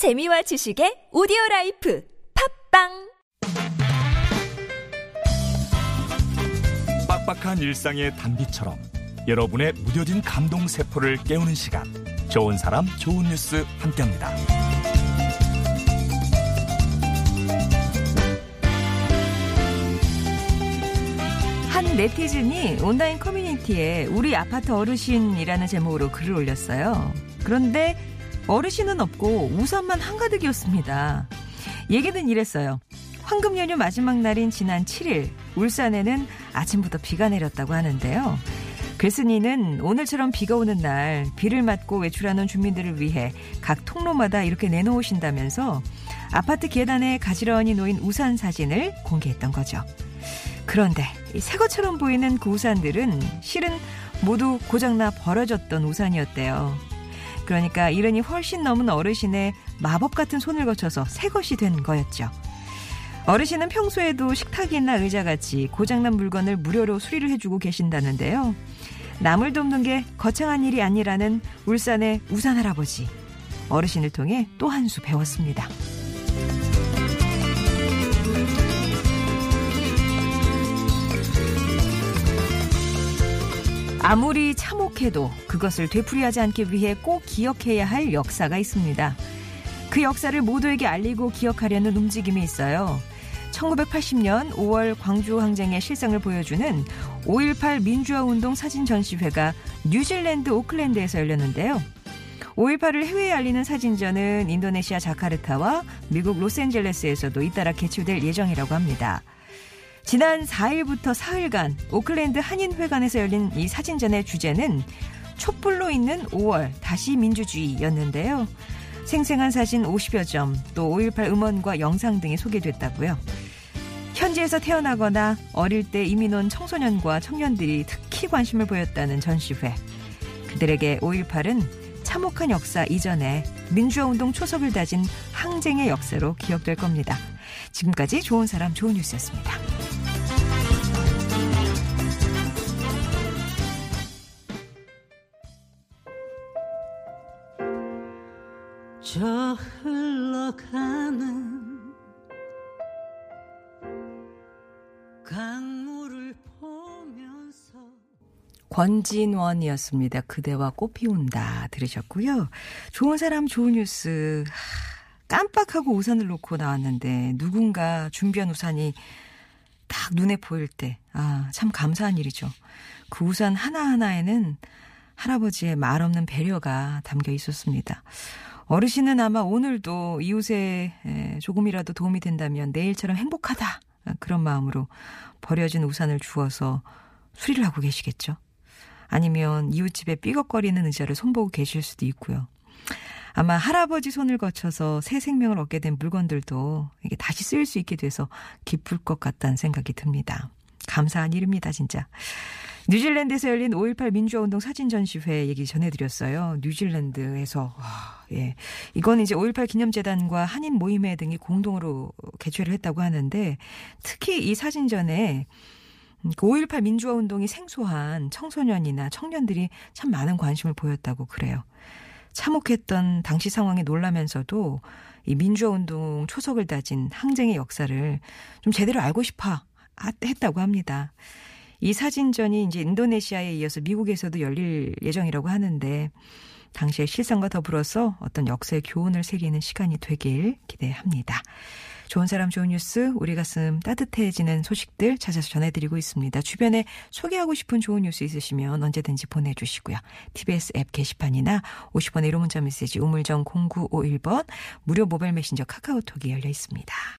재미와 지식의 오디오 라이프 팟빵 빡빡한 일상의 단비처럼 여러분의 무뎌진 감동 세포를 깨우는 시간 좋은 사람 좋은 뉴스 함께합니다. 한 네티즌이 온라인 커뮤니티에 우리 아파트 어르신이라는 제목으로 글을 올렸어요. 그런데 어르신은 없고 우산만 한가득이었습니다. 얘기는 이랬어요. 황금 연휴 마지막 날인 지난 7일 울산에는 아침부터 비가 내렸다고 하는데요. 글쓴이는 오늘처럼 비가 오는 날 비를 맞고 외출하는 주민들을 위해 각 통로마다 이렇게 내놓으신다면서 아파트 계단에 가지런히 놓인 우산 사진을 공개했던 거죠. 그런데 새 것처럼 보이는 그 우산들은 실은 모두 고장나 버려졌던 우산이었대요. 그러니까 이른이 훨씬 넘은 어르신의 마법 같은 손을 거쳐서 새 것이 된 거였죠. 어르신은 평소에도 식탁이나 의자같이 고장난 물건을 무료로 수리를 해주고 계신다는데요. 남을 돕는 게 거창한 일이 아니라는 울산의 우산 할아버지. 어르신을 통해 또 한 수 배웠습니다. 아무리 참혹해도 그것을 되풀이하지 않기 위해 꼭 기억해야 할 역사가 있습니다. 그 역사를 모두에게 알리고 기억하려는 움직임이 있어요. 1980년 5월 광주 항쟁의 실상을 보여주는 5.18 민주화 운동 사진 전시회가 뉴질랜드 오클랜드에서 열렸는데요. 5.18을 해외에 알리는 사진전은 인도네시아 자카르타와 미국 로스앤젤레스에서도 잇따라 개최될 예정이라고 합니다. 지난 4일부터 사흘간 오클랜드 한인회관에서 열린 이 사진전의 주제는 촛불로 있는 5월 다시 민주주의였는데요. 생생한 사진 50여 점, 또 5.18 음원과 영상 등이 소개됐다고요. 현지에서 태어나거나 어릴 때 이민 온 청소년과 청년들이 특히 관심을 보였다는 전시회. 그들에게 5.18은 참혹한 역사 이전에 민주화 운동 초석을 다진 항쟁의 역사로 기억될 겁니다. 지금까지 좋은 사람 좋은 뉴스였습니다. 저 흘러가는 강물을 보면서 권진원이었습니다. 그대와 꽃 피운다 들으셨고요. 좋은 사람 좋은 뉴스. 깜빡하고 우산을 놓고 나왔는데 누군가 준비한 우산이 딱 눈에 보일 때, 아, 참 감사한 일이죠. 그 우산 하나하나에는 할아버지의 말 없는 배려가 담겨 있었습니다. 어르신은 아마 오늘도 이웃에 조금이라도 도움이 된다면 내일처럼 행복하다. 그런 마음으로 버려진 우산을 주워서 수리를 하고 계시겠죠. 아니면 이웃집에 삐걱거리는 의자를 손보고 계실 수도 있고요. 아마 할아버지 손을 거쳐서 새 생명을 얻게 된 물건들도 이게 다시 쓰일 수 있게 돼서 기쁠 것 같다는 생각이 듭니다. 감사한 일입니다, 진짜. 뉴질랜드에서 열린 5.18 민주화운동 사진 전시회 얘기 전해드렸어요. 뉴질랜드에서 와, 예, 이건 이제 5.18 기념재단과 한인 모임회 등이 공동으로 개최를 했다고 하는데 특히 이 사진전에 5.18 민주화 운동이 생소한 청소년이나 청년들이 참 많은 관심을 보였다고 그래요. 참혹했던 당시 상황에 놀라면서도 이 민주화 운동 초석을 다진 항쟁의 역사를 좀 제대로 알고 싶어 했다고 합니다. 이 사진전이 이제 인도네시아에 이어서 미국에서도 열릴 예정이라고 하는데 당시의 실상과 더불어서 어떤 역사의 교훈을 새기는 시간이 되길 기대합니다. 좋은 사람 좋은 뉴스 우리 가슴 따뜻해지는 소식들 찾아서 전해드리고 있습니다. 주변에 소개하고 싶은 좋은 뉴스 있으시면 언제든지 보내주시고요. TBS 앱 게시판이나 50원의 1호 문자 메시지 우물정 0951번 무료 모바일 메신저 카카오톡이 열려 있습니다.